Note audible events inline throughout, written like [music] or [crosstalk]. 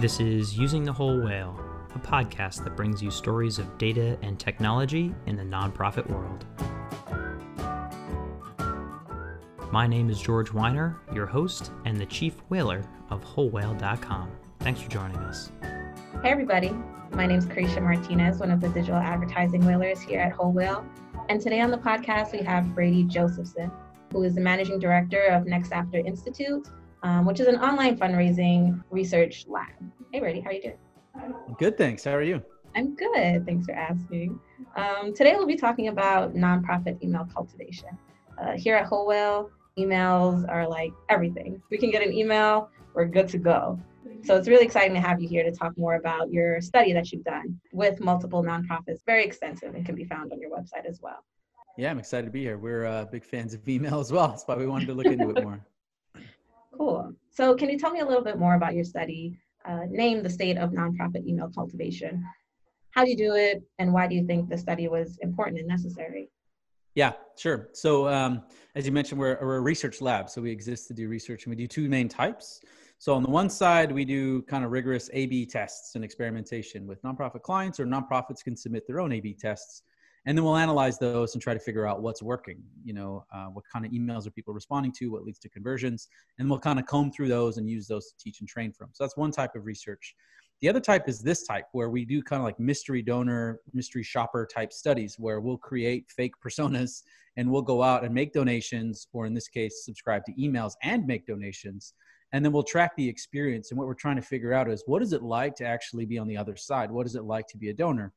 This is Using the Whole Whale, a podcast that brings you stories of data and technology in the nonprofit world. My name is George Weiner, your host and the chief whaler of WholeWhale.com. Thanks for joining us. Hey, everybody. My name is Carisha Martinez, one of the digital advertising whalers here at Whole Whale. And today on the podcast, we have Brady Josephson, who is the managing director of NextAfter Institute, um, which is an online fundraising research lab. Hey, Brady, how are you doing? Good, thanks. How are you? I'm good. Thanks for asking. Um, today, we'll be talking about nonprofit email cultivation. Uh, here at Whole Whale, emails are like everything. We can get an email, we're good to go. So it's really exciting to have you here to talk more about your study that you've done with multiple nonprofits. Very extensive and can be found on your website as well. Yeah, I'm excited to be here. We're uh, big fans of email as well. That's why we wanted to look into it more. [laughs] Cool. So can you tell me a little bit more about your study? Uh, name the state of nonprofit email cultivation. How do you do it, and why do you think the study was important and necessary? Yeah, sure. So, um, as you mentioned, we're, we're, a research lab, so we exist to do research, and we do two main types. So, on the one side, we do kind of rigorous A/B tests and experimentation with nonprofit clients, or nonprofits can submit their own A/B tests and then we'll analyze those and try to figure out what's working you know uh, what kind of emails are people responding to what leads to conversions and we'll kind of comb through those and use those to teach and train from. So that's one type of research. The other type is this type where we do kind of like mystery donor mystery shopper type studies where we'll create fake personas [laughs] and we'll go out and make donations or in this case subscribe to emails and make donations. And then we'll track the experience. And what we're trying to figure out is what is it like to actually be on the other side? What is it like to be a donor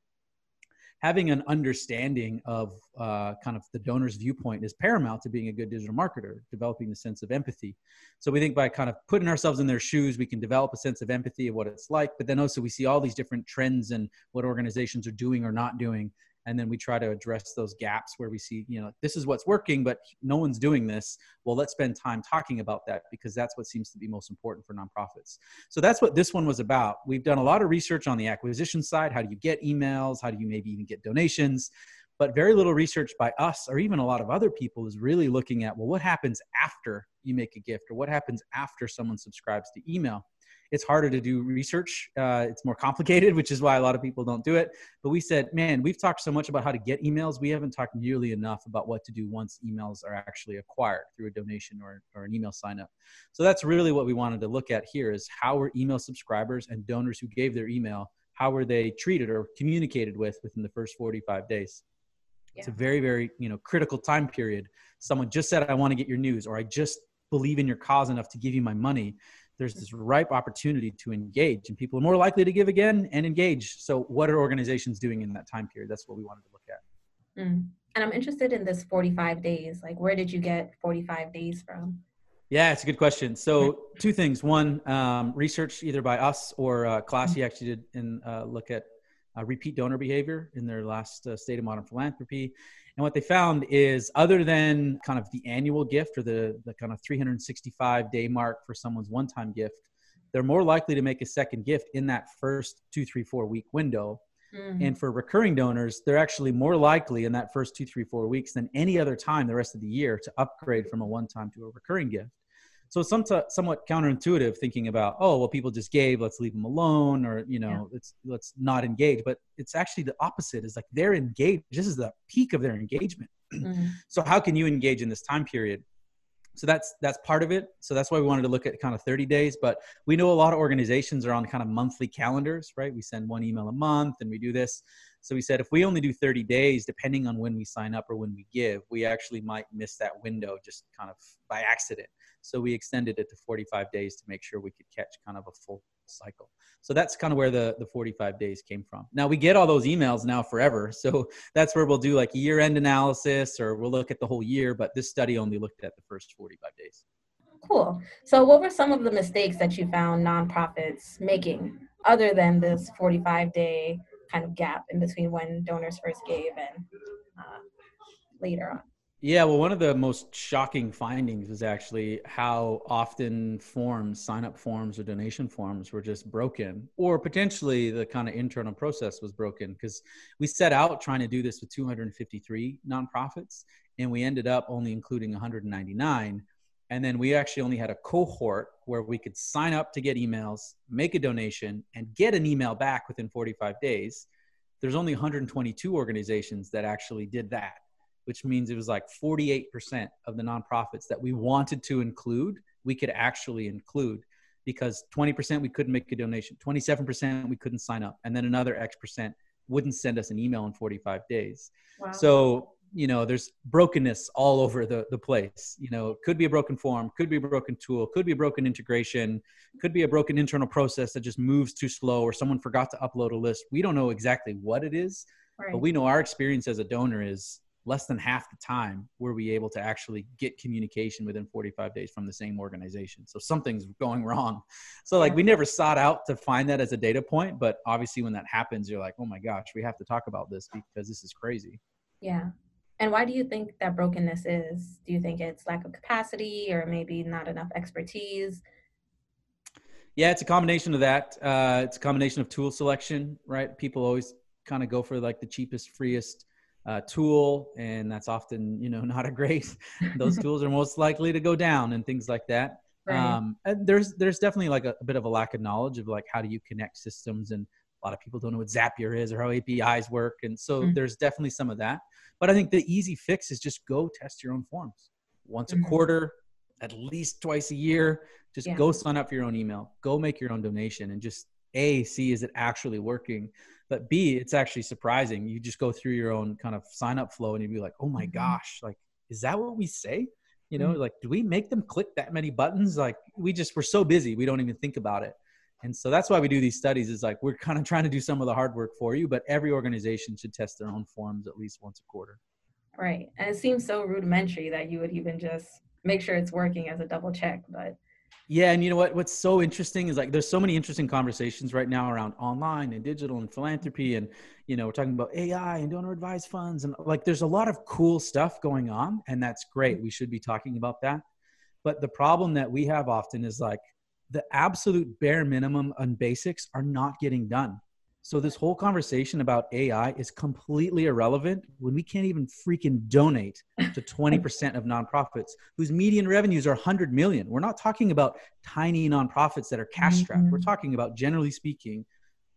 having an understanding of uh, kind of the donor's viewpoint is paramount to being a good digital marketer, developing the sense of empathy. So we think by kind of putting ourselves in their shoes, we can develop a sense of empathy of what it's like. But then also we see all these different trends and what organizations are doing or not doing and then we try to address those gaps where we see you know this is what's working but no one's doing this. Well let's spend time talking about that because that's what seems to be most important for nonprofits. So that's what this one was about. We've done a lot of research on the acquisition side. How do you get emails? How do you maybe even get donations? But very little research by us or even a lot of other people is really looking at well what happens after you make a gift or what happens after someone subscribes to email it's harder to do research. Uh, it's more complicated, [laughs] which is why a lot of people don't do it. But we said, man, we've talked so much about how to get emails. We haven't talked nearly enough about what to do once emails are actually acquired through a donation or, or an email sign up. So that's really what we wanted to look at here is how were email subscribers and donors who gave their email, how were they treated or communicated with within the first 45 days? Yeah. It's a very, very, you know, critical time period. Someone just said, I want to get your news, or I just believe in your cause enough to give you my money there's this ripe opportunity to engage and people are more likely to give again and engage. So what are organizations doing in that time period? That's what we wanted to look at. Mm. and i'm interested in this 45 days. Like where did you get 45 days from? Yeah it's a good question. So two things. One um, research either by us or uh, classy actually did and uh, look at uh, repeat donor behavior in their last uh, state of modern philanthropy and what they found is, other than kind of the annual gift or the, the kind of 365 day mark for someone's one time gift, they're more likely to make a second gift in that first two, three, four week window. Mm-hmm. And for recurring donors, they're actually more likely in that first two, three, four weeks than any other time the rest of the year to upgrade from a one time to a recurring gift. So some t- somewhat counterintuitive thinking about, oh, well, people just gave, let's leave them alone, or you know, yeah. let's let's not engage. But it's actually the opposite. Is like they're engaged. This is the peak of their engagement. [clears throat] Mm-hmm. so how can you engage in this time period? So that's that's part of it. So that's why we wanted to look at kind of 30 days. But we know a lot of organizations are on kind of monthly calendars, right? We send one email a month, and we do this. So we said if we only do 30 days, depending on when we sign up or when we give, we actually might miss that window just kind of by accident. So we extended it to 45 days to make sure we could catch kind of a full cycle. So that's kind of where the, the 45 days came from. Now we get all those emails now forever. [laughs] So that's where we'll do like year end analysis or we'll look at the whole year, but this study only looked at the first 45 days. Cool. So what were some of the mistakes that you found nonprofits making other than this 45 day kind of gap in between when donors first gave and uh, later on? Yeah, well, one of the most shocking findings was actually how often forms, sign up forms or donation forms were just broken, or potentially the kind of internal process was broken because we set out trying to do this with 253 nonprofits and we ended up only including 199 And then we actually only had a cohort where we could sign up to get emails, make a donation, and get an email back within 45 days. There's only 122 organizations that actually did that, which means it was like 48% of the nonprofits that we wanted to include, we could actually include because 20% we couldn't make a donation, 27% we couldn't sign up, and then another X percent wouldn't send us an email in 45 days. Wow. So you know there's brokenness all over the, the place you know it could be a broken form could be a broken tool could be a broken integration could be a broken internal process that just moves too slow or someone forgot to upload a list we don't know exactly what it is right. but we know our experience as a donor is less than half the time were we able to actually get communication within 45 days from the same organization so something's going wrong so like we never sought out to find that as a data point but obviously when that happens you're like oh my gosh we have to talk about this because this is crazy yeah and why do you think that brokenness is? Do you think it's lack of capacity or maybe not enough expertise? Yeah, it's a combination of that. Uh, it's a combination of tool selection, right? People always kind of go for like the cheapest, freest uh, tool, and that's often, you know, [laughs] not a great. Those [laughs] tools are most likely to go down and things like that. Right. Um, and there's there's definitely like a, a, bit of a lack of knowledge of like how do you connect systems, and a lot of people don't know what Zapier is or how APIs work, and so mm-hmm. there's definitely some of that. But I think the easy fix is just go test your own forms once mm-hmm. a quarter, at least twice a year. Just yeah. go sign up for your own email, go make your own donation, and just A, see is it actually working? But B, it's actually surprising. You just go through your own kind of sign up flow and you'd be like, oh my mm-hmm. gosh, like, is that what we say? You know, mm-hmm. like, do we make them click that many buttons? Like, we just, we're so busy, we don't even think about it and so that's why we do these studies is like we're kind of trying to do some of the hard work for you but every organization should test their own forms at least once a quarter right and it seems so rudimentary that you would even just make sure it's working as a double check but yeah and you know what what's so interesting is like there's so many interesting conversations right now around online and digital and philanthropy and you know we're talking about ai and donor advised funds and like there's a lot of cool stuff going on and that's great we should be talking about that but the problem that we have often is like the absolute bare minimum and basics are not getting done. So this whole conversation about AI is completely irrelevant when we can't even freaking donate to 20% of nonprofits whose median revenues are 100 million. We're not talking about tiny nonprofits that are cash strapped. Mm-hmm. We're talking about generally speaking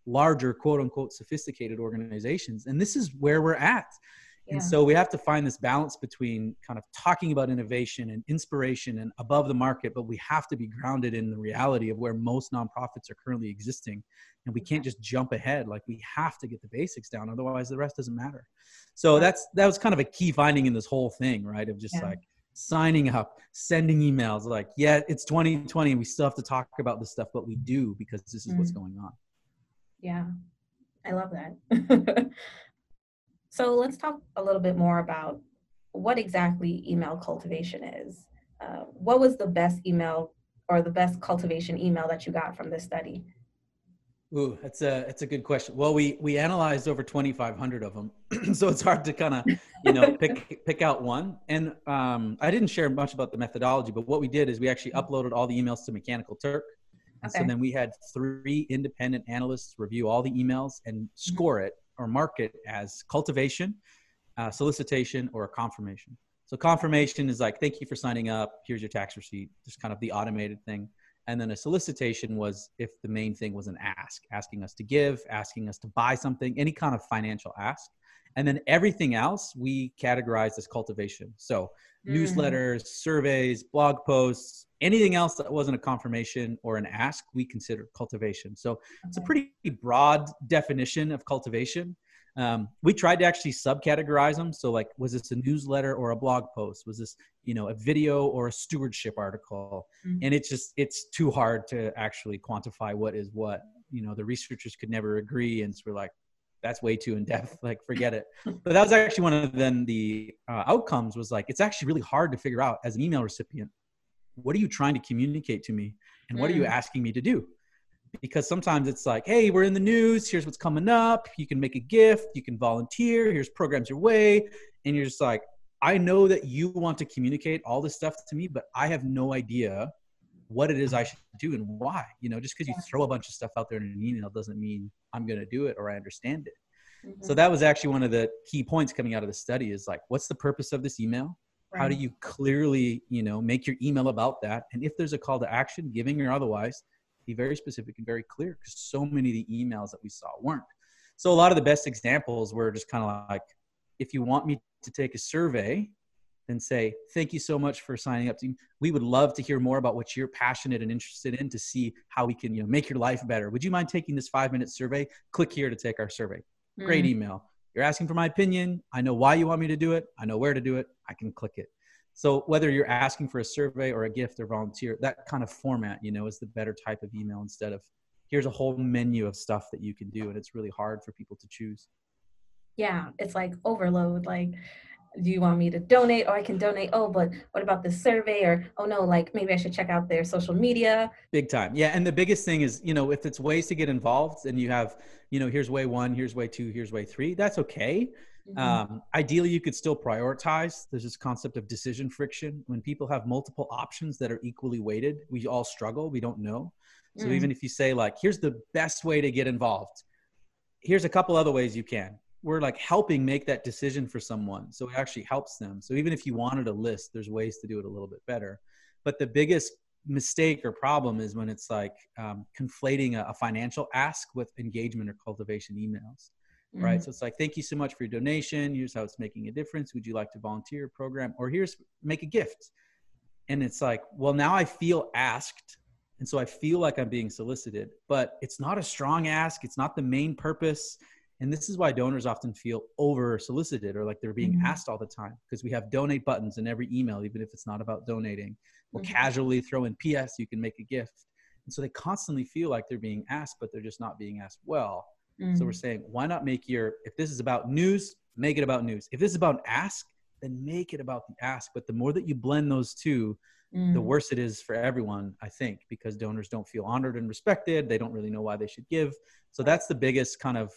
larger quote unquote sophisticated organizations and this is where we're at. And so we have to find this balance between kind of talking about innovation and inspiration and above the market, but we have to be grounded in the reality of where most nonprofits are currently existing. And we can't just jump ahead. Like we have to get the basics down, otherwise the rest doesn't matter. So that's that was kind of a key finding in this whole thing, right? Of just yeah. like signing up, sending emails, like, yeah, it's 2020 and we still have to talk about this stuff, but we do because this is mm what's going on. Yeah. I love that. [laughs] So let's talk a little bit more about what exactly email cultivation is. Uh, what was the best email or the best cultivation email that you got from this study? Ooh, that's a that's a good question. Well, we we analyzed over 2,500 of them, [clears throat] so it's hard to kind of you know pick [laughs] pick out one. And um, I didn't share much about the methodology, but what we did is we actually uploaded all the emails to Mechanical Turk. And okay. so then we had three independent analysts review all the emails and mm-hmm. score it or mark it as cultivation, uh, solicitation, or a confirmation. So confirmation is like, thank you for signing up. Here's your tax receipt. Just kind of the automated thing. And then a solicitation was if the main thing was an ask, asking us to give, asking us to buy something, any kind of financial ask. And then everything else we categorized as cultivation. So mm. newsletters, surveys, blog posts, anything else that wasn't a confirmation or an ask, we considered cultivation. So okay. it's a pretty broad definition of cultivation. Um, we tried to actually subcategorize them. So like, was this a newsletter or a blog post? Was this, you know, a video or a stewardship article? Mm-hmm. And it's just, it's too hard to actually quantify what is what. You know, the researchers could never agree. And so we're like, that's way too in depth [laughs] like forget it [laughs] but that was actually one of then the uh, outcomes was like it's actually really hard to figure out as an email recipient what are you trying to communicate to me? And what are you mm. asking me to do? Because sometimes it's like hey we're in the news. Here's what's coming up. You can make a gift. You can volunteer. Here's programs your way. And you're just like i know that you want to communicate all this stuff to me but i have no idea what it is i should do and why. You know just because you throw a bunch of stuff out there in an email doesn't mean i'm going to do it or i understand it. Mm-hmm. so that was actually one of the key points coming out of the study is like what's the purpose of this email How do you clearly, you know, make your email about that? And if there's a call to action, giving or otherwise, be very specific and very clear because so many of the emails that we saw weren't. So a lot of the best examples were just kind of like, if you want me to take a survey, then say, thank you so much for signing up. To, we would love to hear more about what you're passionate and interested in to see how we can, you know, make your life better. Would you mind taking this five minute survey? Click here to take our survey. Great Mm, email. You're asking for my opinion. I know why you want me to do it. I know where to do it. I can click it. So whether you're asking for a survey or a gift or volunteer, that kind of format, you know, is the better type of email instead of here's a whole menu of stuff that you can do. And it's really hard for people to choose. Yeah, it's like overload. Like, do you want me to donate? Oh, I can donate. Oh, but what about this survey? Or oh no, like maybe I should check out their social media. Big time. Yeah. And the biggest thing is, you know, if it's ways to get involved and you have, you know, here's way one, here's way two, here's way three, that's okay. Mhm. Um, ideally, you could still prioritize. There's this concept of decision friction. When people have multiple options that are equally weighted, we all struggle. We don't know. So Mm. even if you say like, here's the best way to get involved, here's a couple other ways you can. We're like helping make that decision for someone. So it actually helps them. So even if you wanted a list, there's ways to do it a little bit better. But the biggest mistake or problem is when it's like um, conflating a, a financial ask with engagement or cultivation emails right? Mhm. So it's like, thank you so much for your donation. Here's how it's making a difference. Would you like to volunteer a program? Or here's make a gift. And it's like, well, now I feel asked. And so I feel like I'm being solicited, but it's not a strong ask. It's not the main purpose. And this is why donors often feel over solicited or like they're being Mhm. asked all the time because we have donate buttons in every email, even if it's not about donating. We'll Mhm. casually throw in PS, you can make a gift. And so they constantly feel like they're being asked, but they're just not being asked well. So we're Mm. saying, why not make your, if this is about news, make it about news. If this is about ask, then make it about the ask. But the more that you blend those two, the Mm. worse it is for everyone, I think, because donors don't feel honored and respected. They don't really know why they should give. So that's the biggest kind of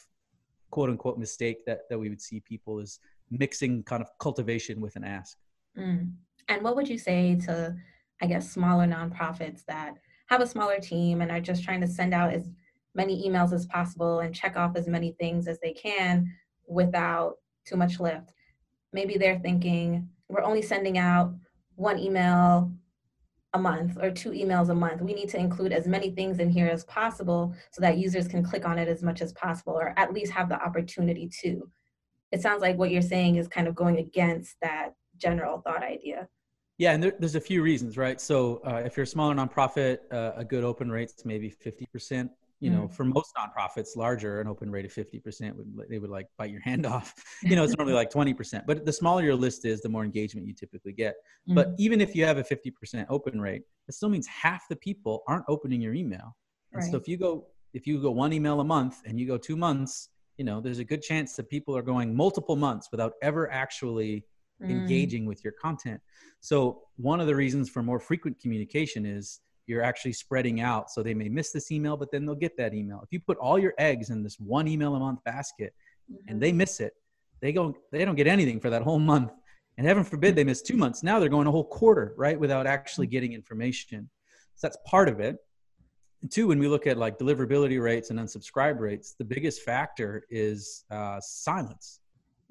quote unquote mistake that, that we would see people is mixing kind of cultivation with an ask. Mm. And what would you say to, I guess, smaller nonprofits that have a smaller team and are just trying to send out as many emails as possible and check off as many things as they can without too much lift? Maybe they're thinking, we're only sending out one email a month or two emails a month. We need to include as many things in here as possible so that users can click on it as much as possible or at least have the opportunity to. It sounds like what you're saying is kind of going against that general thought idea. Yeah, and there, there's a few reasons, right? So uh, if you're a smaller nonprofit, uh, a good open rate's maybe 50%. You know, Mm. for most nonprofits, larger, an open rate of 50% would they would like bite your hand [laughs] off. [laughs] You know, it's normally like 20%. But the smaller your list is, the more engagement you typically get. But Mm, even if you have a 50% open rate, it still means half the people aren't opening your email. And so if you go if you go one email a month and you go two months, you know, there's a good chance that people are going multiple months without ever actually mm, engaging with your content. So one of the reasons for more frequent communication is you're actually spreading out. So they may miss this email, but then they'll get that email. If you put all your eggs in this one email a month basket and mhm, they miss it, they go they don't get anything for that whole month. And heaven forbid they miss two months. Now they're going a whole quarter, right? Without actually getting information. So that's part of it. And two, when we look at like deliverability rates and unsubscribe rates, the biggest factor is uh, silence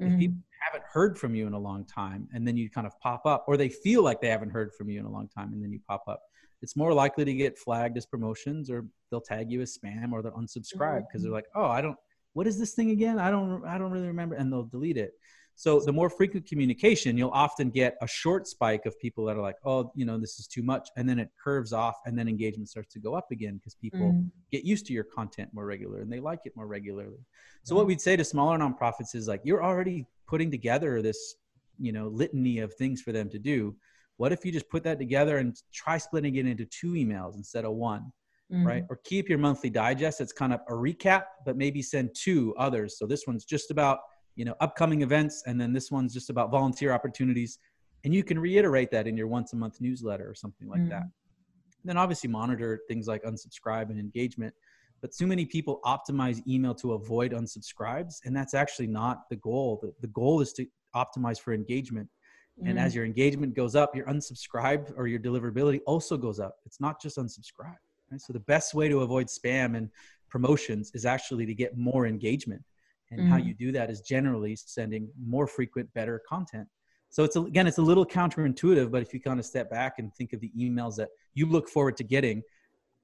if mhm, people haven't heard from you in a long time and then you kind of pop up or they feel like they haven't heard from you in a long time and then you pop up it's more likely to get flagged as promotions or they'll tag you as spam or they'll unsubscribe because they're like oh i don't what is this thing again? I don't i don't really remember and they'll delete it. So the more frequent communication you'll often get a short spike of people that are like oh you know this is too much and then it curves off and then engagement starts to go up again because people mm, get used to your content more regular and they like it more regularly. So what we'd say to smaller nonprofits is like you're already putting together this, you know, litany of things for them to do. What if you just put that together and try splitting it into two emails instead of one, mm, right? Or keep your monthly digest. It's kind of a recap, but maybe send two others. So this one's just about, you know, upcoming events and then this one's just about volunteer opportunities. And you can reiterate that in your once a month newsletter or something like Mm. that then obviously monitor things like unsubscribe and engagement but too many people optimize email to avoid unsubscribes and that's actually not the goal the, the goal is to optimize for engagement and mm, as your engagement goes up your unsubscribe or your deliverability also goes up it's not just unsubscribe right? so the best way to avoid spam and promotions is actually to get more engagement and how Mm. you do that is generally sending more frequent better content So it's again, it's a little counterintuitive, but if you kind of step back and think of the emails that you look forward to getting,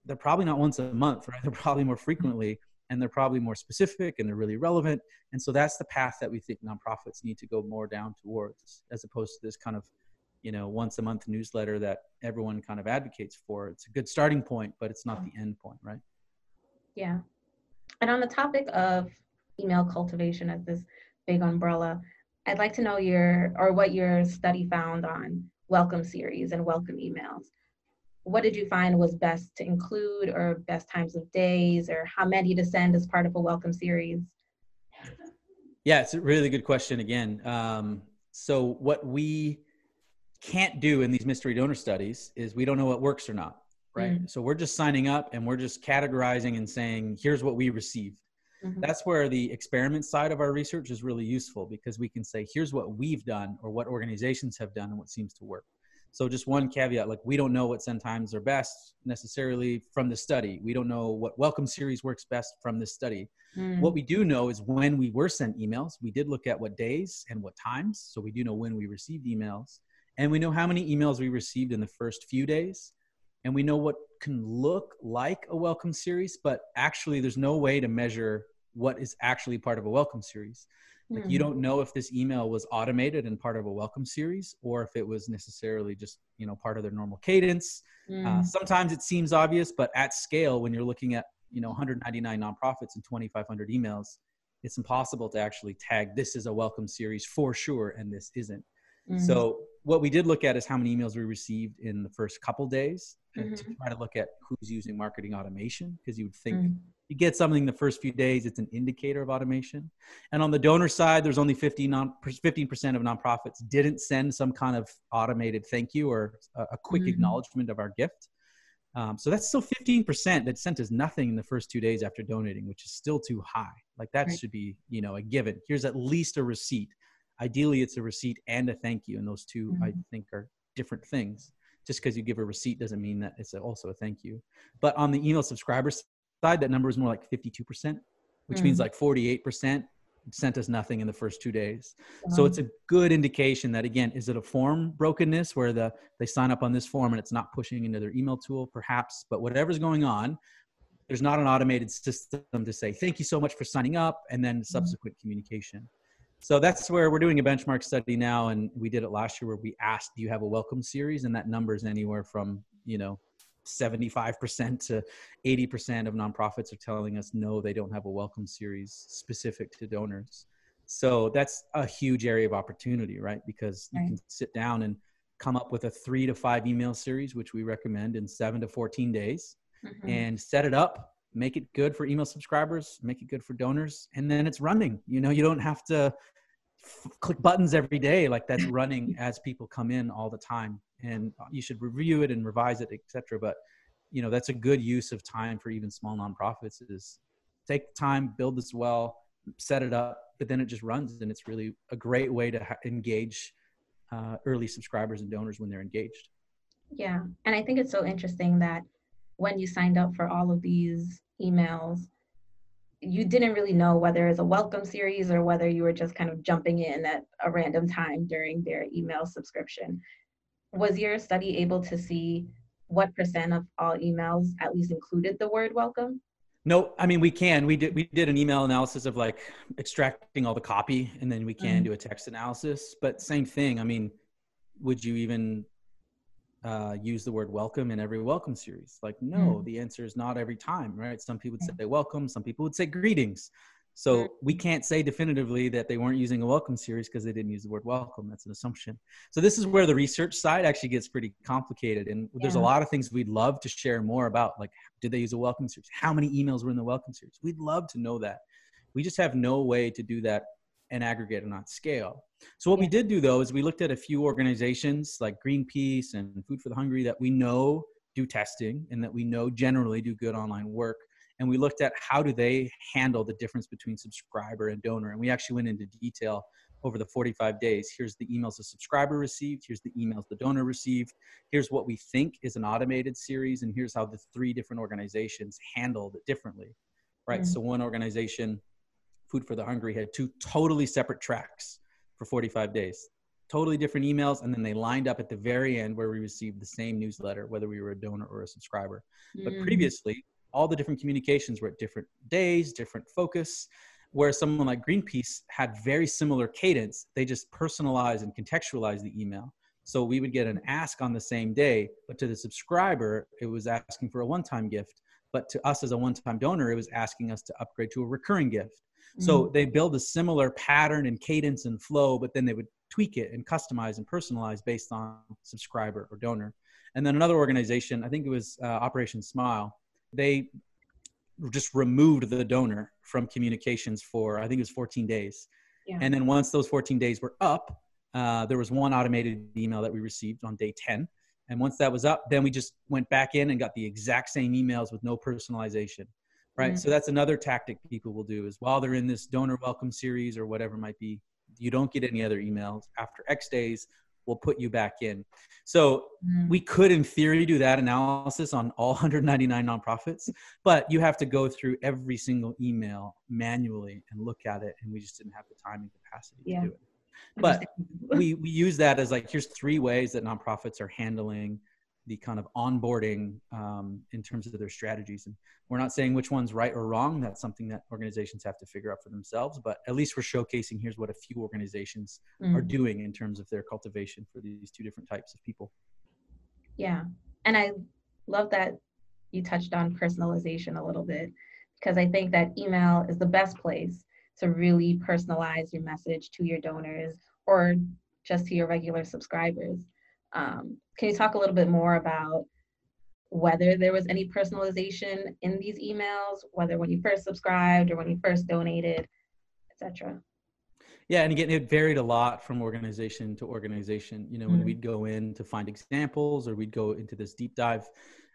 they're probably not once a month, right? [laughs] They're probably more frequently and they're probably more specific and they're really relevant. And so that's the path that we think nonprofits need to go more down towards, as opposed to this kind of, you know, once a month newsletter that everyone kind of advocates for. It's a good starting point, but it's not the end point, right? Yeah. And on the topic of email cultivation as this big umbrella, I'd like to know your or what your study found on welcome series and welcome emails. What did you find was best to include or best times of days or how many to send as part of a welcome series? Yeah, it's a really good question again. Um, so what we can't do in these mystery donor studies is we don't know what works or not, right? Mm. So we're just signing up and we're just categorizing and saying, here's what we received. Mm-hmm. That's where the experiment side of our research is really useful because we can say, here's what we've done or what organizations have done and what seems to work. So just one caveat, like we don't know what send times are best necessarily from the study. We don't know what welcome series works best from this study. Mm. What we do know is when we were sent emails, we did look at what days and what times. So we do know when we received emails and we know how many emails we received in the first few days and we know what can look like a welcome series, but actually there's no way to measure what is actually part of a welcome series. Like mm-hmm. you don't know if this email was automated and part of a welcome series or if it was necessarily just, you know, part of their normal cadence. Mm. Uh, sometimes it seems obvious, but at scale, when you're looking at, you know, 199 nonprofits and 2,500 emails, it's impossible to actually tag this is a welcome series for sure and this isn't. Mm-hmm. So what we did look at is how many emails we received in the first couple days mm-hmm. to try to look at who's using marketing automation because you would think mm-hmm. You get something the first few days it's an indicator of automation. And on the donor side there's only 15, 15% of nonprofits didn't send some kind of automated thank you or a, a quick mm-hmm. acknowledgement of our gift. Um, so that's still 15% that sent us nothing in the first two days after donating which is still too high. Like that right. should be you know a given. Here's at least a receipt. Ideally it's a receipt and a thank you and those 2 mm-hmm. i think are different things. Just because you give a receipt doesn't mean that it's also a thank you. But on the email subscriber side that number is more like 52% which mm-hmm. means like 48% sent us nothing in the first two days so it's a good indication that again is it a form brokenness where the they sign up on this form and it's not pushing into their email tool perhaps but whatever's going on there's not an automated system to say thank you so much for signing up and then mm-hmm. subsequent mm-hmm. communication so that's where we're doing a benchmark study now, and we did it last year where we asked, "Do you have a welcome series?" And that number is anywhere from you know 75% to 80% of nonprofits are telling us no, they don't have a welcome series specific to donors. So that's a huge area of opportunity, right? Because you right. can sit down and come up with a three to five email series, which we recommend in seven to 14 days, mm-hmm. and set it up make it good for email subscribers, make it good for donors, and then it's running. You know, you don't have to f- click buttons every day like that's [clears throat] running as people come in all the time. And you should review it and revise it, etc. But you know, that's a good use of time for even small nonprofits is take time, build this well, set it up, but then it just runs, and it's really a great way to engage uh, early subscribers and donors when they're engaged. Yeah, and I think it's so interesting that when you signed up for all of these emails, you didn't really know whether it's a welcome series or whether you were just kind of jumping in at a random time during their email subscription. Was your study able to see what percent of all emails at least included the word welcome? No, I mean we can. We did we did an email analysis of like extracting all the copy and then we can mm-hmm. do a text analysis. But same thing. I mean, would you even uh, use the word welcome in every welcome series? Like, no, mm. the answer is not every time, right? Some people would say they welcome, some people would say greetings. So mm. we can't say definitively that they weren't using a welcome series because they didn't use the word welcome. That's an assumption. So this is where the research side actually gets pretty complicated. And yeah. there's a lot of things we'd love to share more about. Like, did they use a welcome series? How many emails were in the welcome series? We'd love to know that. We just have no way to do that and aggregate and not scale. So what yeah. we did do though is we looked at a few organizations like Greenpeace and Food for the Hungry that we know do testing and that we know generally do good online work. And we looked at how do they handle the difference between subscriber and donor. And we actually went into detail over the 45 days. Here's the emails the subscriber received. Here's the emails the donor received. Here's what we think is an automated series. And here's how the three different organizations handled it differently. Right. Mm-hmm. So one organization Food for the Hungry had two totally separate tracks for 45 days. totally different emails, and then they lined up at the very end where we received the same newsletter, whether we were a donor or a subscriber. But Mm. previously, all the different communications were at different days, different focus. Where someone like Greenpeace had very similar cadence, they just personalized and contextualized the email. So we would get an ask on the same day, but to the subscriber, it was asking for a one time gift. But to us as a one time donor, it was asking us to upgrade to a recurring gift. So they build a similar pattern and cadence and flow, but then they would tweak it and customize and personalize based on subscriber or donor. And then another organization, I think it was uh, Operation Smile, they just removed the donor from communications for, I think it was 14 days. Yeah. And then once those 14 days were up, uh, there was one automated email that we received on day 10. And once that was up, then we just went back in and got the exact same emails with no personalization. Right. Mhm. So that's another tactic people will do is while they're in this donor welcome series or whatever it might be, you don't get any other emails. After X days, we'll put you back in. So Mm. we could in theory do that analysis on all [laughs] 199 nonprofits but you have to go through every single email manually and look at it and we just didn't have the time and capacity Yeah. to do it but we we use that as like here's three ways that nonprofits are handling the kind of onboarding um, in terms of their strategies and we're not saying which one's right or wrong that's something that organizations have to figure out for themselves but at least we're showcasing here's what a few organizations are Mm. doing in terms of their cultivation for these two different types of people Yeah. And I love that you touched on personalization a little bit because I think that email is the best place to really personalize your message to your donors or just to your regular subscribers. Um, can you talk a little bit more about whether there was any personalization in these emails, whether when you first subscribed or when you first donated, etc.? Yeah, and again, it varied a lot from organization to organization. You know, when Mhm. we'd go in to find examples or we'd go into this deep dive,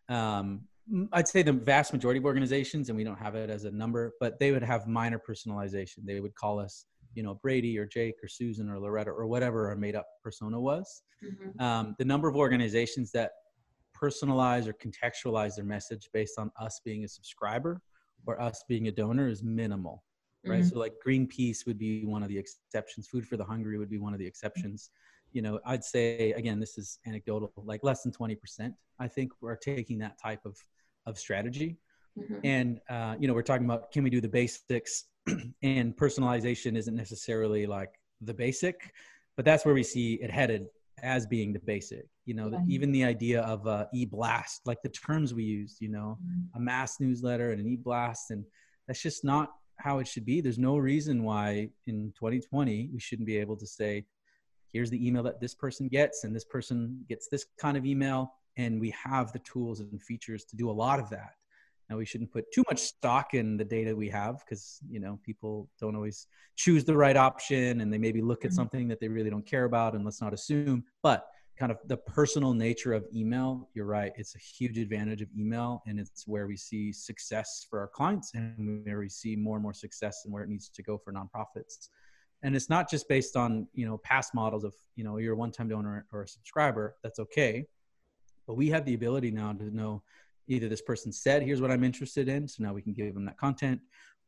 um, I'd say the vast majority of organizations, and we don't have it as a number, but they would have minor personalization. They would call us, you know, Brady or Jake or Susan or Loretta or whatever our made up persona was. Mhm. Um, the number of organizations that personalize or contextualize their message based on us being a subscriber or us being a donor is minimal right? Mhm. So like Greenpeace would be one of the exceptions. Food for the Hungry would be one of the exceptions. You know, I'd say again, this is anecdotal, like less than twenty percent. I think we're taking that type of of strategy. Mhm. And uh, you know, we're talking about can we do the basics, [clears throat] and personalization isn't necessarily like the basic, but that's where we see it headed as being the basic. You know, the, even the idea of uh, e-blast, like the terms we used. You know, Mhm. a mass newsletter and an e-blast and that's just not how it should be there's no reason why in 2020 we shouldn't be able to say here's the email that this person gets and this person gets this kind of email and we have the tools and features to do a lot of that now we shouldn't put too much stock in the data we have because you know people don't always choose the right option and they maybe look at Mhm. something that they really don't care about and let's not assume. But kind of the personal nature of email you're right it's a huge advantage of email and it's where we see success for our clients and where we see more and more success and where it needs to go for nonprofits. And it's not just based on you know past models of you know you're a one-time donor or a subscriber that's okay. But we have the ability now to know either this person said here's what i'm interested in so now we can give them that content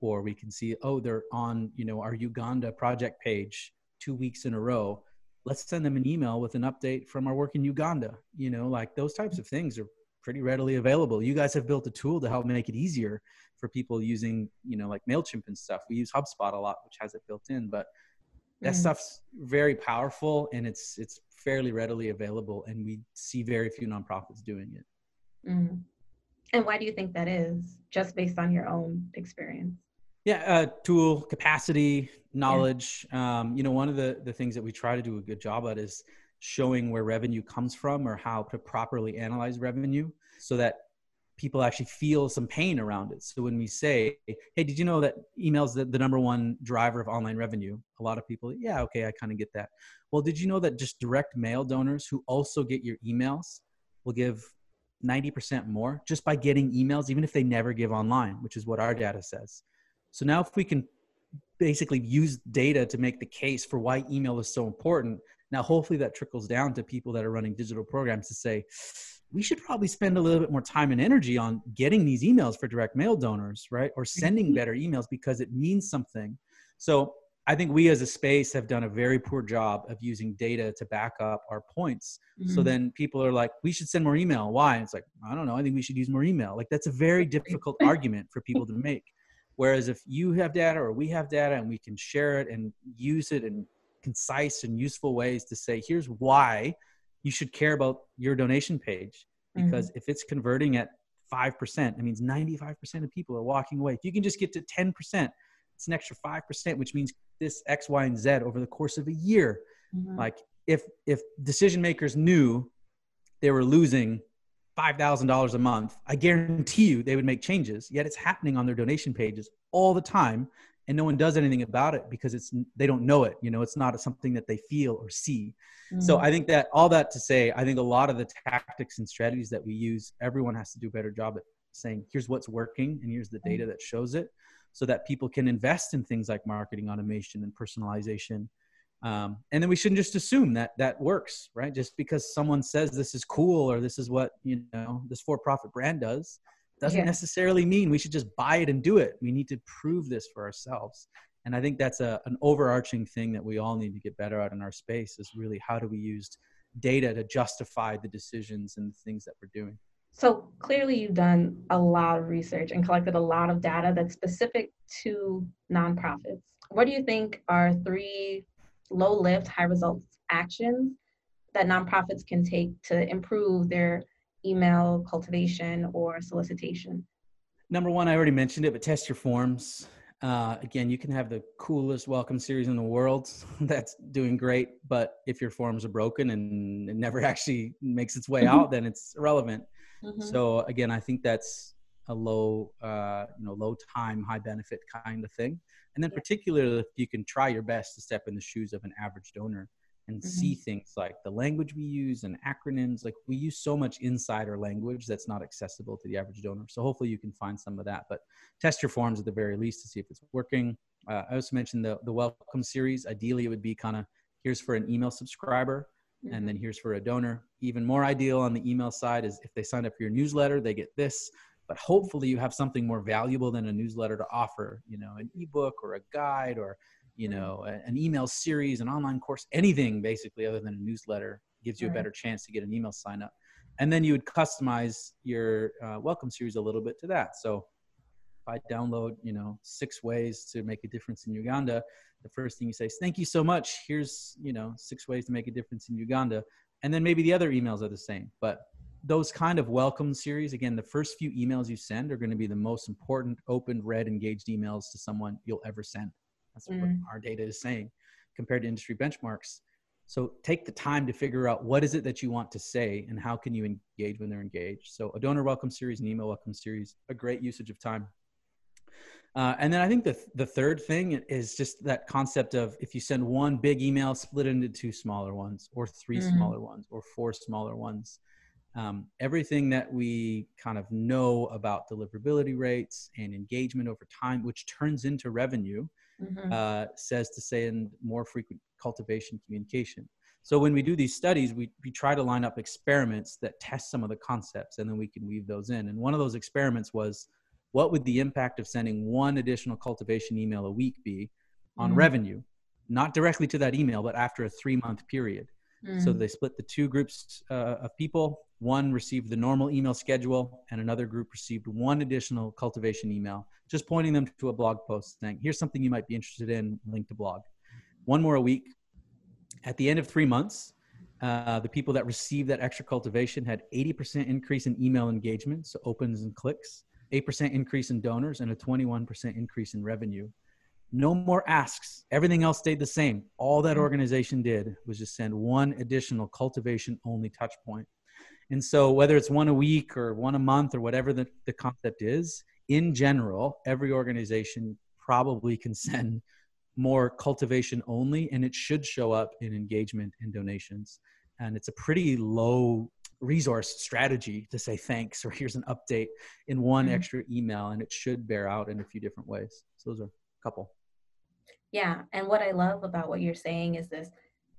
or we can see oh they're on you know our uganda project page two weeks in a row. Let's send them an email with an update from our work in uganda. You know like those types of things are pretty readily available. You guys have built a tool to help make it easier for people using you know like mailchimp and stuff. We use hubspot a lot which has it built in but that Mm. stuff's very powerful and it's it's fairly readily available and we see very few nonprofits doing it. Mm. And why do you think that is? Just based on your own experience? yeah uh, tool capacity knowledge um, you know one of the the things that we try to do a good job at is showing where revenue comes from or how to properly analyze revenue so that people actually feel some pain around it so when we say hey did you know that emails the, the number one driver of online revenue a lot of people yeah okay i kind of get that well did you know that just direct mail donors who also get your emails will give 90% more just by getting emails even if they never give online which is what our data says so now if we can basically use data to make the case for why email is so important, now hopefully that trickles down to people that are running digital programs to say, we should probably spend a little bit more time and energy on getting these emails for direct mail donors, right? Or sending mm-hmm. better emails because it means something. So I think we as a space have done a very poor job of using data to back up our points. Mm-hmm. So then people are like, we should send more email. Why? And it's like, I don't know. I think we should use more email. Like that's a very difficult [laughs] argument for people to make. Whereas if you have data or we have data and we can share it and use it in concise and useful ways to say, here's why you should care about your donation page. Because mm-hmm. if it's converting at 5%, that means 95% of people are walking away. If you can just get to 10%, it's an extra 5%, which means this X, Y, and Z over the course of a year. Mm-hmm. Like if if decision makers knew they were losing $5,000 a month, I guarantee you they would make changes. Yet it's happening on their donation pages all the time and no one does anything about it because it's they don't know it, you know, it's not something that they feel or see. Mm-hmm. So I think that all that to say, I think a lot of the tactics and strategies that we use, everyone has to do a better job at saying here's what's working and here's the data mm-hmm. that shows it so that people can invest in things like marketing automation and personalization. Um, and then we shouldn't just assume that that works right? Just because someone says this is cool or this is what you know this for-profit brand does doesn't yeah. necessarily mean we should just buy it and do it. We need to prove this for ourselves. And i think that's a, an overarching thing that we all need to get better at in our space is really how do we use data to justify the decisions and the things that we're doing so clearly, you've done a lot of research and collected a lot of data that's specific to nonprofits. What do you think are three low lift, high results actions that nonprofits can take to improve their email cultivation or solicitation? Number one, I already mentioned it, but test your forms. Uh, again, you can have the coolest welcome series in the world [laughs] that's doing great, but if your forms are broken and it never [laughs] actually makes its way [laughs] out, then it's irrelevant. Mm-hmm. So again, I think that's a low, uh, you know, low time, high benefit kind of thing. And then particularly if you can try your best to step in the shoes of an average donor and mm-hmm. see things like the language we use and acronyms. Like we use so much insider language that's not accessible to the average donor. So hopefully you can find some of that. But test your forms at the very least to see if it's working. Uh, I also mentioned the the welcome series. Ideally, it would be kind of here's for an email subscriber and then here's for a donor. Even more ideal on the email side is if they sign up for your newsletter, they get this. But hopefully, you have something more valuable than a newsletter to offer. You know, an ebook or a guide or you know an email series, an online course, anything basically other than a newsletter gives you a better chance to get an email sign up. And then you would customize your uh, welcome series a little bit to that. So I download, you know, six ways to make a difference in Uganda, the first thing you say is thank you so much. Here's you know six ways to make a difference in uganda. And then maybe the other emails are the same. But those kind of welcome series again the first few emails you send are going to be the most important open read engaged emails to someone you'll ever send. That's mm. what our data is saying compared to industry benchmarks. So take the time to figure out what is it that you want to say and how can you engage when they're engaged. So a donor welcome series and email welcome series a great usage of time uh, and then I think the the third thing is just that concept of if you send one big email, split it into two smaller ones, or 3 mm-hmm. smaller ones, or four smaller ones. Um, everything that we kind of know about deliverability rates and engagement over time, which turns into revenue, mm-hmm. uh, says to say in more frequent cultivation communication. So when we do these studies, we, we try to line up experiments that test some of the concepts, and then we can weave those in. And one of those experiments was what would the impact of sending one additional cultivation email a week be on mm. revenue? Not directly to that email but after a three month period. Mm. so they split the two groups uh, of people. One received the normal email schedule and another group received one additional cultivation email just pointing them to a blog post saying here's something you might be interested in link to blog. One more a week. At the end of three months uh, the people that received that extra cultivation had 80% increase in email engagement so opens and clicks 8% increase in donors, and a 21% increase in revenue. No more asks. Everything else stayed the same. All that mm-hmm. organization did was just send one additional cultivation only touch point. And so, whether it's one a week or one a month or whatever the, the concept is, in general, every organization probably can [laughs] send more cultivation only, and it should show up in engagement and donations. And it's a pretty low resource strategy to say thanks or here's an update in one mm-hmm. extra email and it should bear out in a few different ways. So those are a couple. Yeah and what i love about what you're saying is this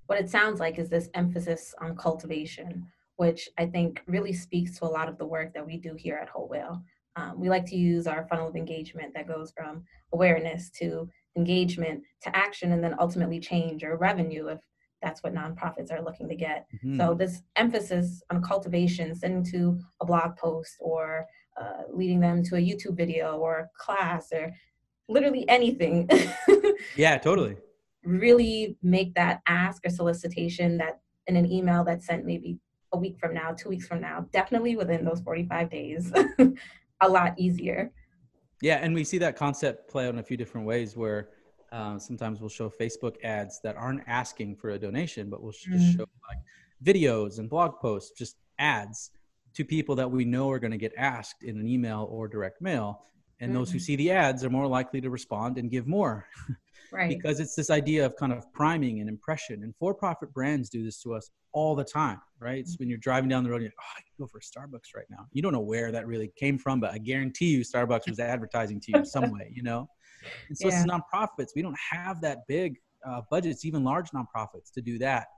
what it sounds like is this emphasis on cultivation which i think really speaks to a lot of the work that we do here at whole whale. Um, we like to use our funnel of engagement that goes from awareness to engagement to action and then ultimately change or revenue if that's what nonprofits are looking to get. Mm-hmm. So this emphasis on cultivation, sending to a blog post or uh, leading them to a YouTube video or class or literally anything. [laughs] yeah, totally. Really make that ask or solicitation that in an email that's sent maybe a week from now, two weeks from now, definitely within those 45 days, [laughs] a lot easier. Yeah, and we see that concept play out in a few different ways where uh, sometimes we'll show Facebook ads that aren't asking for a donation, but we'll just mm. show like videos and blog posts, just ads to people that we know are going to get asked in an email or direct mail. And mm. those who mm. see the ads are more likely to respond and give more. [laughs] right. because it's this idea of kind of priming and impression. And for profit brands do this to us all the time, right? It's when you're driving down the road, you're like, oh, I can go for a Starbucks right now. You don't know where that really came from, but I guarantee you Starbucks was advertising to you some way, you know? And so yeah. it's nonprofits. We don't have that big uh, budgets, even large nonprofits, to do that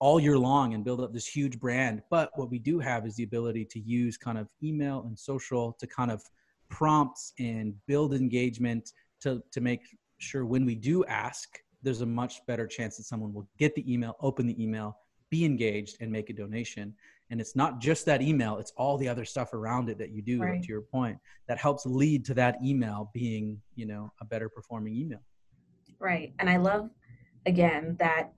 all year long and build up this huge brand. But what we do have is the ability to use kind of email and social to kind of prompts and build engagement to, to make sure when we do ask, there's a much better chance that someone will get the email, open the email, be engaged, and make a donation. And it's not just that email, it's all the other stuff around it that you do, right. to your point, that helps lead to that email being, you know, a better performing email. Right. And I love, again, that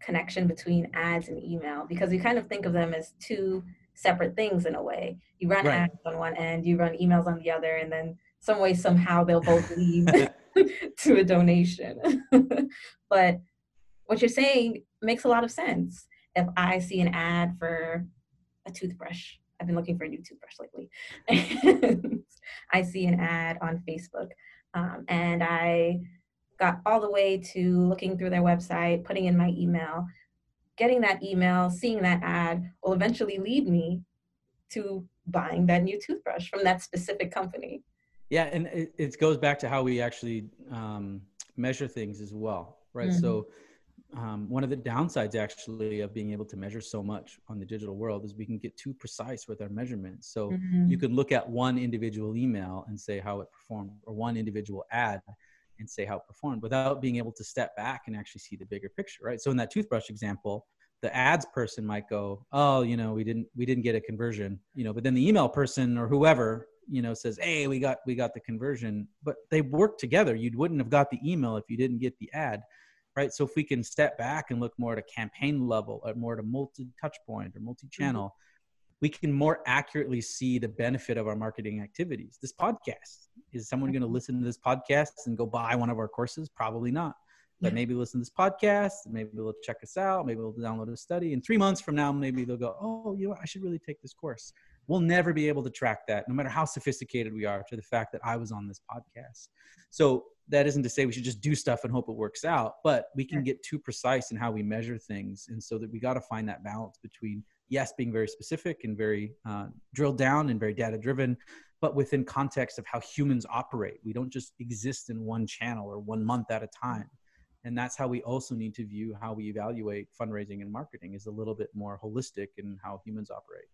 connection between ads and email because we kind of think of them as two separate things in a way. You run right. ads on one end, you run emails on the other, and then some way, somehow they'll both [laughs] lead [laughs] to a donation. [laughs] but what you're saying makes a lot of sense. If I see an ad for a toothbrush, I've been looking for a new toothbrush lately, [laughs] I see an ad on Facebook, um, and I got all the way to looking through their website, putting in my email, getting that email, seeing that ad will eventually lead me to buying that new toothbrush from that specific company. Yeah, and it, it goes back to how we actually um, measure things as well, right? Mm-hmm. So um, one of the downsides actually of being able to measure so much on the digital world is we can get too precise with our measurements. So mm-hmm. you could look at one individual email and say how it performed, or one individual ad and say how it performed, without being able to step back and actually see the bigger picture, right? So in that toothbrush example, the ads person might go, "Oh, you know, we didn't we didn't get a conversion," you know, but then the email person or whoever you know says hey we got we got the conversion but they work together you wouldn't have got the email if you didn't get the ad right? So if we can step back and look more at a campaign level at more at a multi touch point or multi-channel mm-hmm. we can more accurately see the benefit of our marketing activities. This podcast is someone going to listen to this podcast and go buy one of our courses? Probably not. But maybe listen to this podcast maybe they'll check us out maybe they'll download a study. And three months from now maybe they'll go oh you know what? i should really take this course we'll never be able to track that no matter how sophisticated we are to the fact that i was on this podcast. So that isn't to say we should just do stuff and hope it works out but we can get too precise in how we measure things and so that we got to find that balance between yes being very specific and very uh, drilled down and very data driven but within context of how humans operate. We don't just exist in one channel or one month at a time. And that's how we also need to view how we evaluate fundraising and marketing is a little bit more holistic in how humans operate.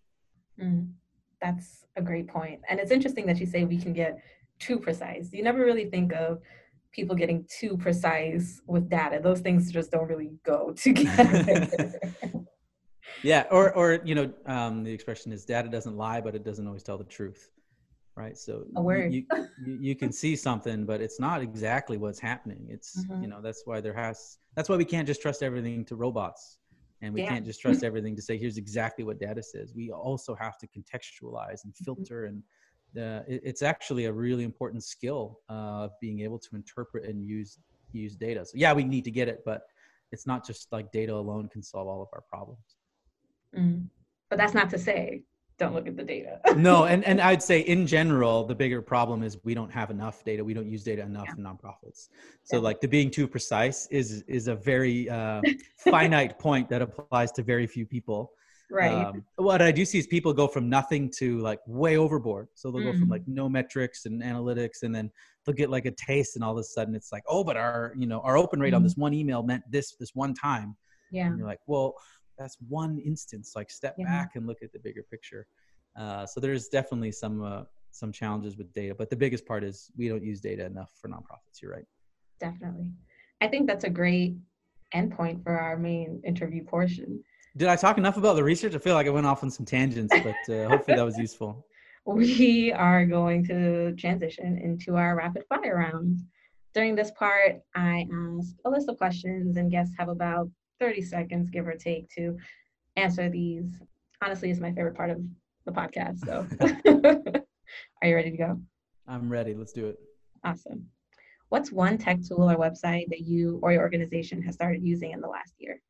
Mm that's a great point. And it's interesting that you say we can get too precise. You never really think of people getting too precise with data. Those things just don't really go [laughs] together. yeah, or or you know, um, the expression is data doesn't lie, but it doesn't always tell the truth. Right. So a word. You, [laughs] you, you can see something, but it's not exactly what's happening. It's mm-hmm. you know, that's why there has that's why we can't just trust everything to robots and we yeah. can't just trust everything to say here's exactly what data says we also have to contextualize and mm-hmm. filter and uh, it, it's actually a really important skill of uh, being able to interpret and use use data so yeah we need to get it but it's not just like data alone can solve all of our problems mm. but that's not to say don't look at the data. no, [laughs] and, and I'd say in general, the bigger problem is we don't have enough data. We don't use data enough yeah. in nonprofits. So yeah. like the being too precise is is a very uh, [laughs] finite point that applies to very few people. Right. Um, what I do see is people go from nothing to like way overboard. So they'll mm. go from like no metrics and analytics, and then they'll get like a taste, and all of a sudden it's like, oh, but our you know our open rate mm. on this one email meant this this one time. Yeah. And you're like, well, that's one instance like step yeah. back and look at the bigger picture uh, so there's definitely some uh, some challenges with data but the biggest part is we don't use data enough for nonprofits you're right Definitely. I think that's a great endpoint for our main interview portion. Did I talk enough about the research? I feel like I went off on some tangents, but uh, hopefully that was useful. [laughs] We are going to transition into our rapid fire round. During this part, I ask a list of questions, and guests have about 30 seconds, give or take, to answer these. Honestly, it's my favorite part of the podcast. So, [laughs] [laughs] are you ready to go? I'm ready. Let's do it. Awesome. What's one tech tool or website that you or your organization has started using in the last year?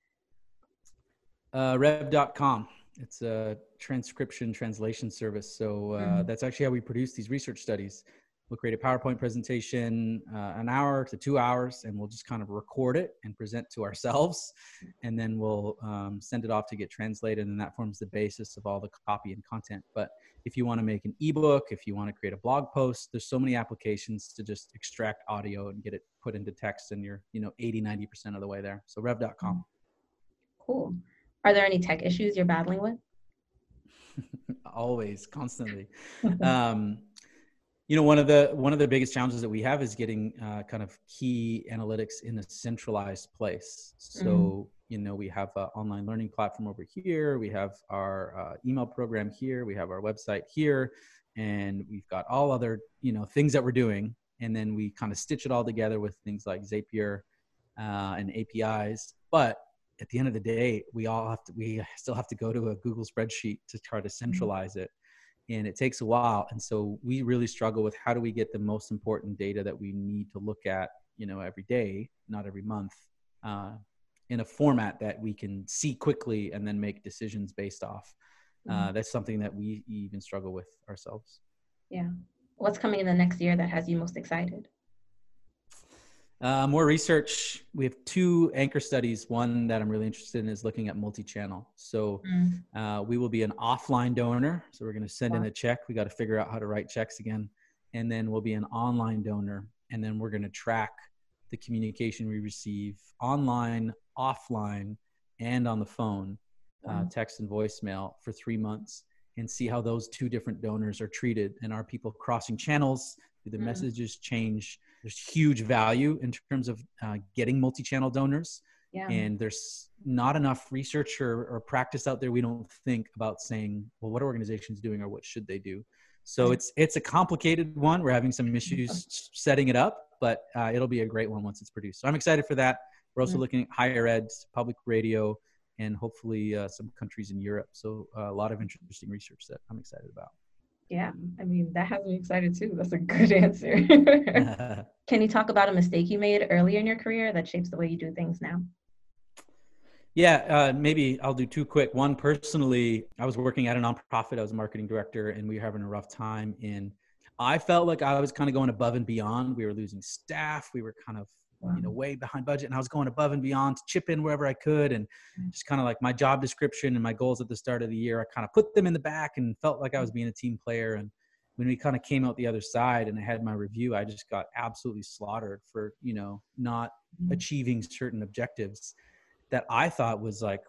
Uh, Rev.com. It's a transcription translation service. So uh, mm-hmm. that's actually how we produce these research studies. We'll create a PowerPoint presentation, uh, an hour to two hours, and we'll just kind of record it and present to ourselves. And then we'll um, send it off to get translated, and that forms the basis of all the copy and content. But if you want to make an ebook, if you want to create a blog post, there's so many applications to just extract audio and get it put into text, and you're, you know, 80, 90% of the way there. So rev.com. Cool. Are there any tech issues you're battling with? [laughs] Always, constantly. [laughs] um, you know one of the one of the biggest challenges that we have is getting uh, kind of key analytics in a centralized place. So mm. you know we have an online learning platform over here. We have our uh, email program here. We have our website here. And we've got all other you know things that we're doing. And then we kind of stitch it all together with things like zapier uh, and apis but at the end of the day we all have to we still have to go to a google spreadsheet to try to mm-hmm. centralize it and it takes a while and so we really struggle with how do we get the most important data that we need to look at you know every day not every month uh, in a format that we can see quickly and then make decisions based off. Uh, mm-hmm. that's something that we even struggle with ourselves. Yeah. What's coming in the next year that has you most excited uh, more research. We have two anchor studies. One that I'm really interested in is looking at multi-channel. So mm. uh, we will be an offline donor. So we're going to send wow. in a check. We got to figure out how to write checks again, and then we'll be an online donor, and then we're going to track the communication we receive online, offline, and on the phone, uh, wow. uh, text and voicemail for three months, and see how those two different donors are treated, and are people crossing channels? Do the mm. messages change? There's huge value in terms of uh, getting multi-channel donors. Yeah. and there's not enough research or, or, practice out there we don't think about saying well what are organizations doing or what should they do? So it's it's a complicated one. We're having some issues [laughs] setting it up but uh, it'll be a great one once it's produced. So i'm excited for that. We're also looking at higher ed public radio and hopefully uh, some countries in europe. So uh, a lot of interesting research that i'm excited about yeah, I mean, that has me excited too. That's a good answer. [laughs] [laughs] Can you talk about a mistake you made earlier in your career that shapes the way you do things now? Yeah, uh, maybe I'll do two quick. One, personally, I was working at a nonprofit. I was a marketing director, and we were having a rough time. And I felt like I was kind of going above and beyond. We were losing staff. We were kind of you know way behind budget and i was going above and beyond to chip in wherever i could and mm. just kind of like my job description and my goals at the start of the year i kind of put them in the back and felt like i was being a team player and when we kind of came out the other side and i had my review i just got absolutely slaughtered for you know not mm-hmm. achieving certain objectives that i thought was like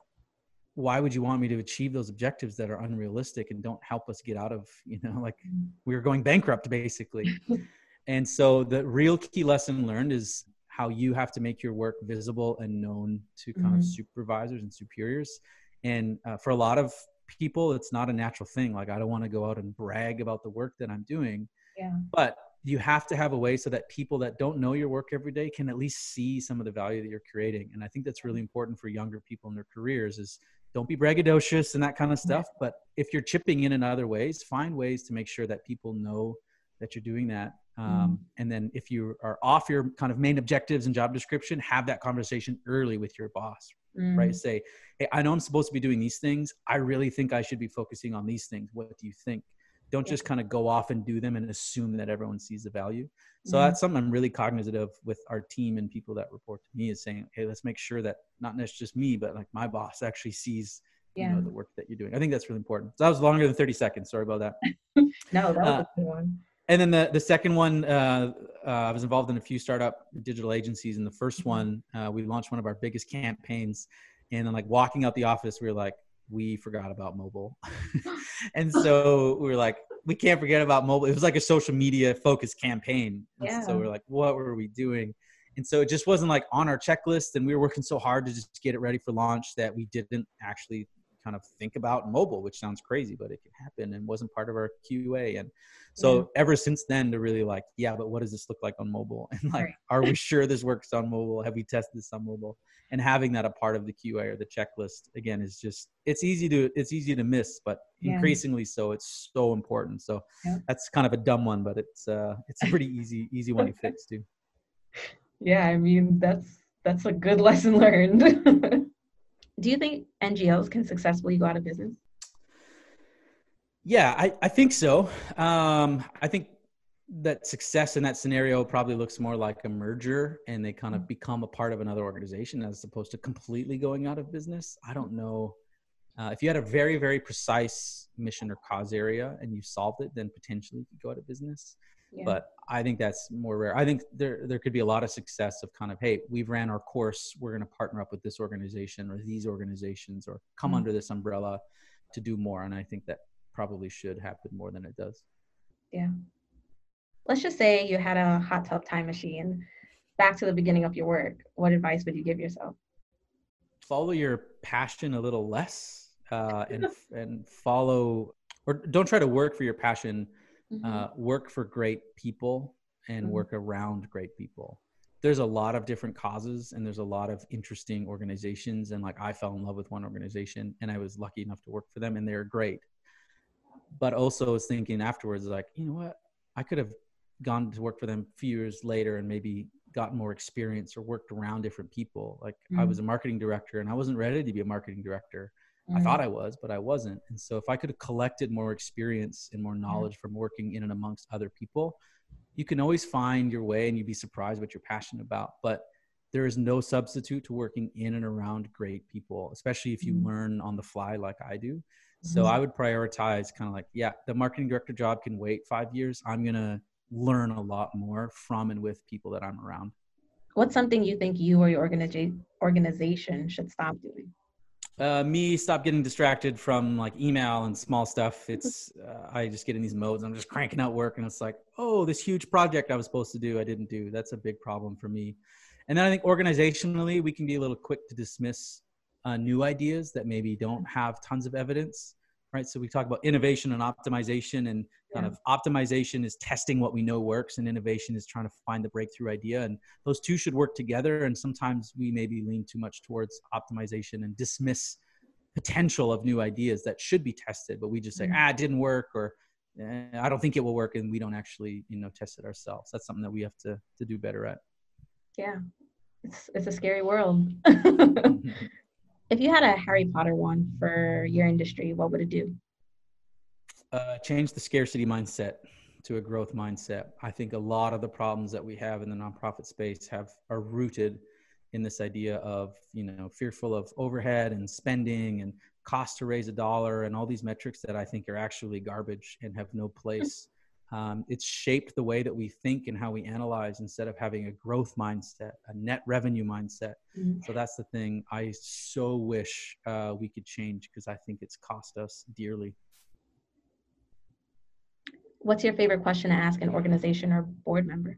why would you want me to achieve those objectives that are unrealistic and don't help us get out of you know [laughs] like mm. we were going bankrupt basically [laughs] and so the real key lesson learned is how you have to make your work visible and known to kind mm-hmm. of supervisors and superiors. And uh, for a lot of people, it's not a natural thing. Like, I don't want to go out and brag about the work that I'm doing. Yeah. But you have to have a way so that people that don't know your work every day can at least see some of the value that you're creating. And I think that's really important for younger people in their careers is don't be braggadocious and that kind of stuff. But if you're chipping in in other ways, find ways to make sure that people know that you're doing that um, mm. and then if you are off your kind of main objectives and job description have that conversation early with your boss mm. right say hey i know i'm supposed to be doing these things. I really think i should be focusing on these things. What do you think? Don't just kind of go off and do them and assume that everyone sees the value. So mm. that's something i'm really cognizant of with our team and people that report to me is saying hey let's make sure that not just me but like my boss actually sees yeah. you know the work that you're doing. I think that's really important. So that was longer than 30 seconds. Sorry about that. [laughs] No that was uh, a good one and then the, the second one, uh, uh, I was involved in a few startup digital agencies. And the first mm-hmm. one, uh, we launched one of our biggest campaigns. And then, like, walking out the office, we were like, we forgot about mobile. [laughs] and so we were like, we can't forget about mobile. It was like a social media focused campaign. Yeah. So we we're like, what were we doing? and so it just wasn't like on our checklist and we were working so hard to just get it ready for launch that we didn't actually kind of think about mobile which sounds crazy but it can happen and wasn't part of our qa and so yeah. ever since then to really like yeah but what does this look like on mobile [laughs] and like right. are we sure this works on mobile have we tested this on mobile and having that a part of the qa or the checklist again is just it's easy to it's easy to miss but yeah. increasingly so it's so important so yeah. that's kind of a dumb one but it's uh it's a pretty easy easy one to [laughs] fix too yeah, I mean that's that's a good [laughs] lesson learned. Do you think NGOs can successfully go out of business? Yeah, I, I think so. Um, I think that success in that scenario probably looks more like a merger and they kind of mm. become a part of another organization as opposed to completely going out of business. I don't know. Uh, if you had a very, very precise mission or cause area and you solved it, then potentially you could go out of business. Yeah. But I think that's more rare. I think there there could be a lot of success of kind of, hey, we've ran our course, we're going to partner up with this organization or these organizations or come mm-hmm. under this umbrella to do more. And I think that probably should happen more than it does. Yeah. Let's just say you had a hot tub time machine. Back to the beginning of your work, what advice would you give yourself? Follow your passion a little less, uh, and [laughs] and follow or don't try to work for your passion mm-hmm. uh, work for great people and mm-hmm. work around great people there's a lot of different causes and there's a lot of interesting organizations and like i fell in love with one organization and i was lucky enough to work for them and they're great but also was thinking afterwards like you know what i could have gone to work for them a few years later and maybe gotten more experience or worked around different people like mm-hmm. i was a marketing director and i wasn't ready to be a marketing director Mm-hmm. I thought I was, but I wasn't. And so if I could have collected more experience and more knowledge mm-hmm. from working in and amongst other people, you can always find your way and you'd be surprised what you're passionate about. But there is no substitute to working in and around great people, especially if you mm-hmm. learn on the fly like I do. So mm-hmm. I would prioritize kind of like, yeah, the marketing director job can wait five years. I'm going to learn a lot more from and with people that I'm around. What's something you think you or your organiza- organization should stop doing? Uh, me stop getting distracted from like email and small stuff. It's uh, I just get in these modes. I'm just cranking out work, and it's like, oh, this huge project I was supposed to do, I didn't do. That's a big problem for me. And then I think organizationally, we can be a little quick to dismiss uh, new ideas that maybe don't have tons of evidence right? So we talk about innovation and optimization, and kind of optimization is testing what we know works, and innovation is trying to find the breakthrough idea. And those two should work together. And sometimes we maybe lean too much towards optimization and dismiss potential of new ideas that should be tested, but we just say, mm-hmm. ah, it didn't work, or eh, I don't think it will work, and we don't actually, you know, test it ourselves. That's something that we have to to do better at. Yeah, it's it's a scary world. [laughs] If you had a Harry Potter one for your industry, what would it do? Uh, change the scarcity mindset to a growth mindset. I think a lot of the problems that we have in the nonprofit space have are rooted in this idea of you know fearful of overhead and spending and cost to raise a dollar and all these metrics that I think are actually garbage and have no place um, it's shaped the way that we think and how we analyze instead of having a growth mindset, a net revenue mindset. Mm-hmm. So that's the thing I so wish uh, we could change because I think it's cost us dearly. What's your favorite question to ask an organization or board member?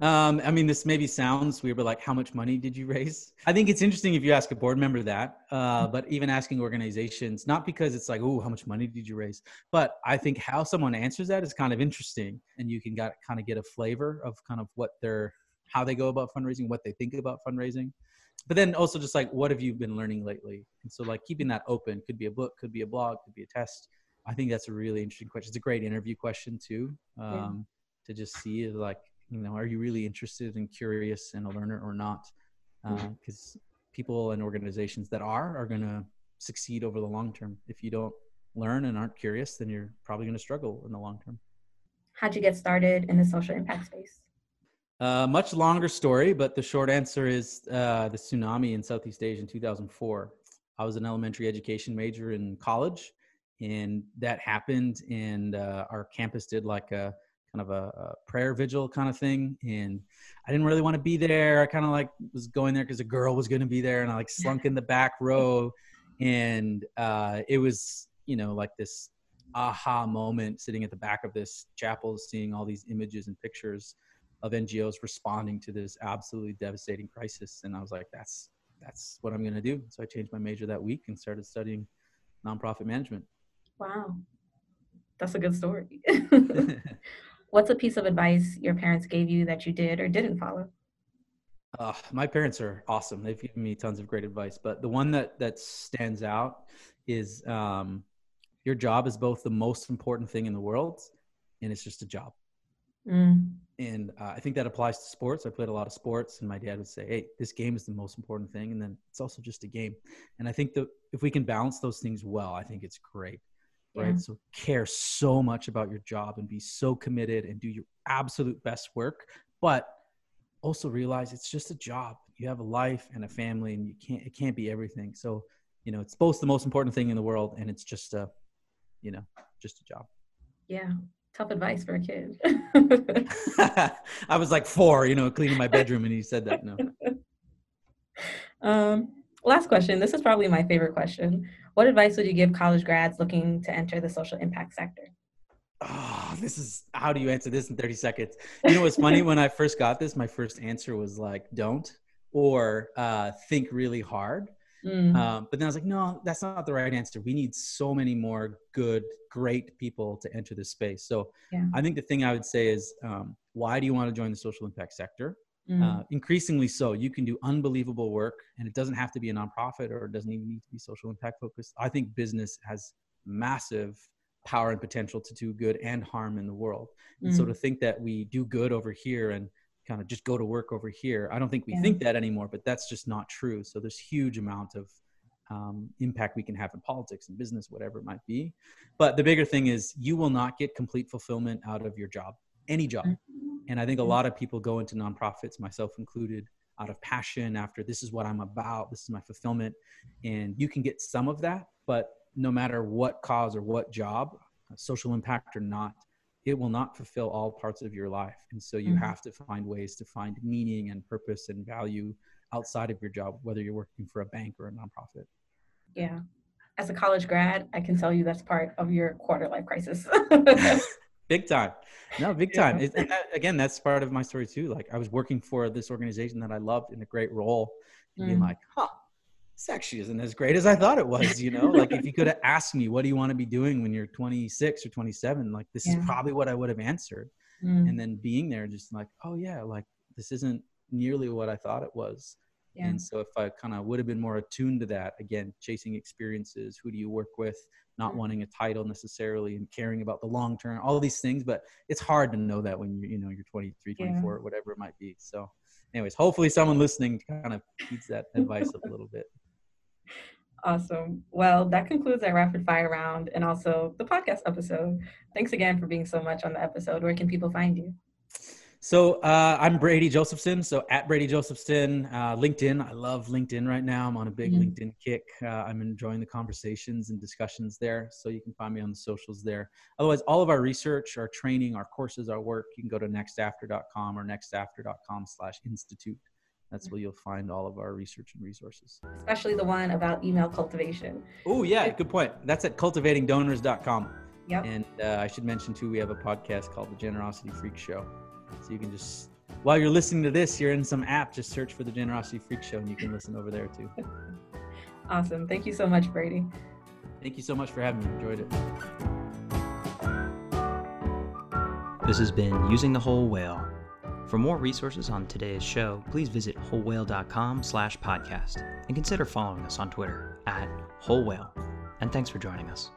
Um, I mean, this maybe sounds weird, but like, how much money did you raise? I think it's interesting if you ask a board member that, uh, but even asking organizations, not because it's like, oh, how much money did you raise? But I think how someone answers that is kind of interesting, and you can got, kind of get a flavor of kind of what they're, how they go about fundraising, what they think about fundraising. But then also just like, what have you been learning lately? And so like keeping that open could be a book, could be a blog, could be a test. I think that's a really interesting question. It's a great interview question too, um, yeah. to just see like you know are you really interested and curious and a learner or not because uh, people and organizations that are are going to succeed over the long term if you don't learn and aren't curious then you're probably going to struggle in the long term how'd you get started in the social impact space uh, much longer story, but the short answer is uh, the tsunami in Southeast Asia in 2004. I was an elementary education major in college, and that happened. And uh, our campus did like a kind of a, a, prayer vigil kind of thing and i didn't really want to be there i kind of like was going there because a girl was going to be there and i like slunk in the back [laughs] row and uh, it was you know like this aha moment sitting at the back of this chapel seeing all these images and pictures of NGOs responding to this absolutely devastating crisis. And I was like, that's that's what I'm going to do. So I changed my major that week and started studying nonprofit management. Wow, that's a good story. [laughs] [laughs] What's a piece of advice your parents gave you that you did or didn't follow? Uh, my parents are awesome. They've given me tons of great advice, but the one that that stands out is um, your job is both the most important thing in the world, and it's just a job. Mm. And uh, I think that applies to sports. I played a lot of sports, and my dad would say, "Hey, this game is the most important thing, and then it's also just a game." And I think that if we can balance those things well, I think it's great. Right. Yeah. So care so much about your job and be so committed and do your absolute best work, but also realize it's just a job. You have a life and a family, and you can't it can't be everything. So, you know, it's both the most important thing in the world, and it's just a, you know, just a job. Yeah, tough advice for a kid. [laughs] I was like four, you know, cleaning my bedroom, and he said that. No. [laughs] Um, last question. This is probably my favorite question. What advice would you give college grads looking to enter the social impact sector? oh, this is how do you answer this in 30 seconds? You know what's funny? when I first got this, my first answer was like, don't or uh, think really hard. Mm. Um, but then I was like, no, that's not the right answer. We need so many more good, great people to enter this space. So yeah. I think the thing I would say is, um, why do you want to join the social impact sector? Mm. Uh, increasingly so, you can do unbelievable work, and it doesn't have to be a nonprofit or it doesn't even need to be social impact focused. I think business has massive power and potential to do good and harm in the world. And mm. so to think that we do good over here and kind of just go to work over here, I don't think we yeah. think that anymore, but that's just not true. So there's huge amount of um, impact we can have in politics and business, whatever it might be. But the bigger thing is you will not get complete fulfillment out of your job, any job. Mm-hmm. And I think a mm. lot of people go into nonprofits, myself included, out of passion after this is what I'm about, this is my fulfillment. And you can get some of that, but no matter what cause or what job, social impact or not, it will not fulfill all parts of your life. And so you mm-hmm. have to find ways to find meaning and purpose and value outside of your job, whether you're working for a bank or a nonprofit. Yeah. As a college grad, I can tell you that's part of your quarter life crisis. [laughs] big time. No, big time. Yeah. It, that, again, that's part of my story too. Like I was working for this organization that I loved in a great role and mm. being like, huh, this actually isn't as great as I thought it was. You know, like if you could have asked me, what do you want to be doing when you're 26 or 27? Like, this yeah. is probably what I would have answered. Mm. And then being there, just like, oh, yeah, like this isn't nearly what I thought it was. Yeah. And so if I kind of would have been more attuned to that, again, chasing experiences, who do you work with, not mm. wanting a title necessarily and caring about the long term, all these things, but it's hard to know that when you're, you know, you're 23, 24, yeah. whatever it might be. So anyways, hopefully someone listening kind of heeds that advice a little bit. [laughs] Awesome. Well, that concludes our rapid fire round and also the podcast episode. Thanks again for being so much on the episode. Where can people find you? So uh, I'm Brady Josephson. So at Brady Josephson, uh, LinkedIn. I love LinkedIn right now. I'm on a big mm-hmm. LinkedIn kick. Uh, I'm enjoying the conversations and discussions there. So you can find me on the socials there. Otherwise, all of our research, our training, our courses, our work, you can go to nextafter.com or nextafter.com slash institute. That's where you'll find all of our research and resources. Especially the one about email cultivation. Oh, yeah, good point. That's at cultivatingdonors.com. Yep. And uh, I should mention, too, we have a podcast called The Generosity Freak Show so you can just, while you're listening to this, you're in some app, just search for the Generosity Freak Show and you can listen over there too. [laughs] awesome. Thank you so much, Brady. Thank you so much for having me. Enjoyed it. This has been Using the Whole Whale. For more resources on today's show, please visit wholewhale.com slash podcast and consider following us on Twitter at Whole Whale. And thanks for joining us.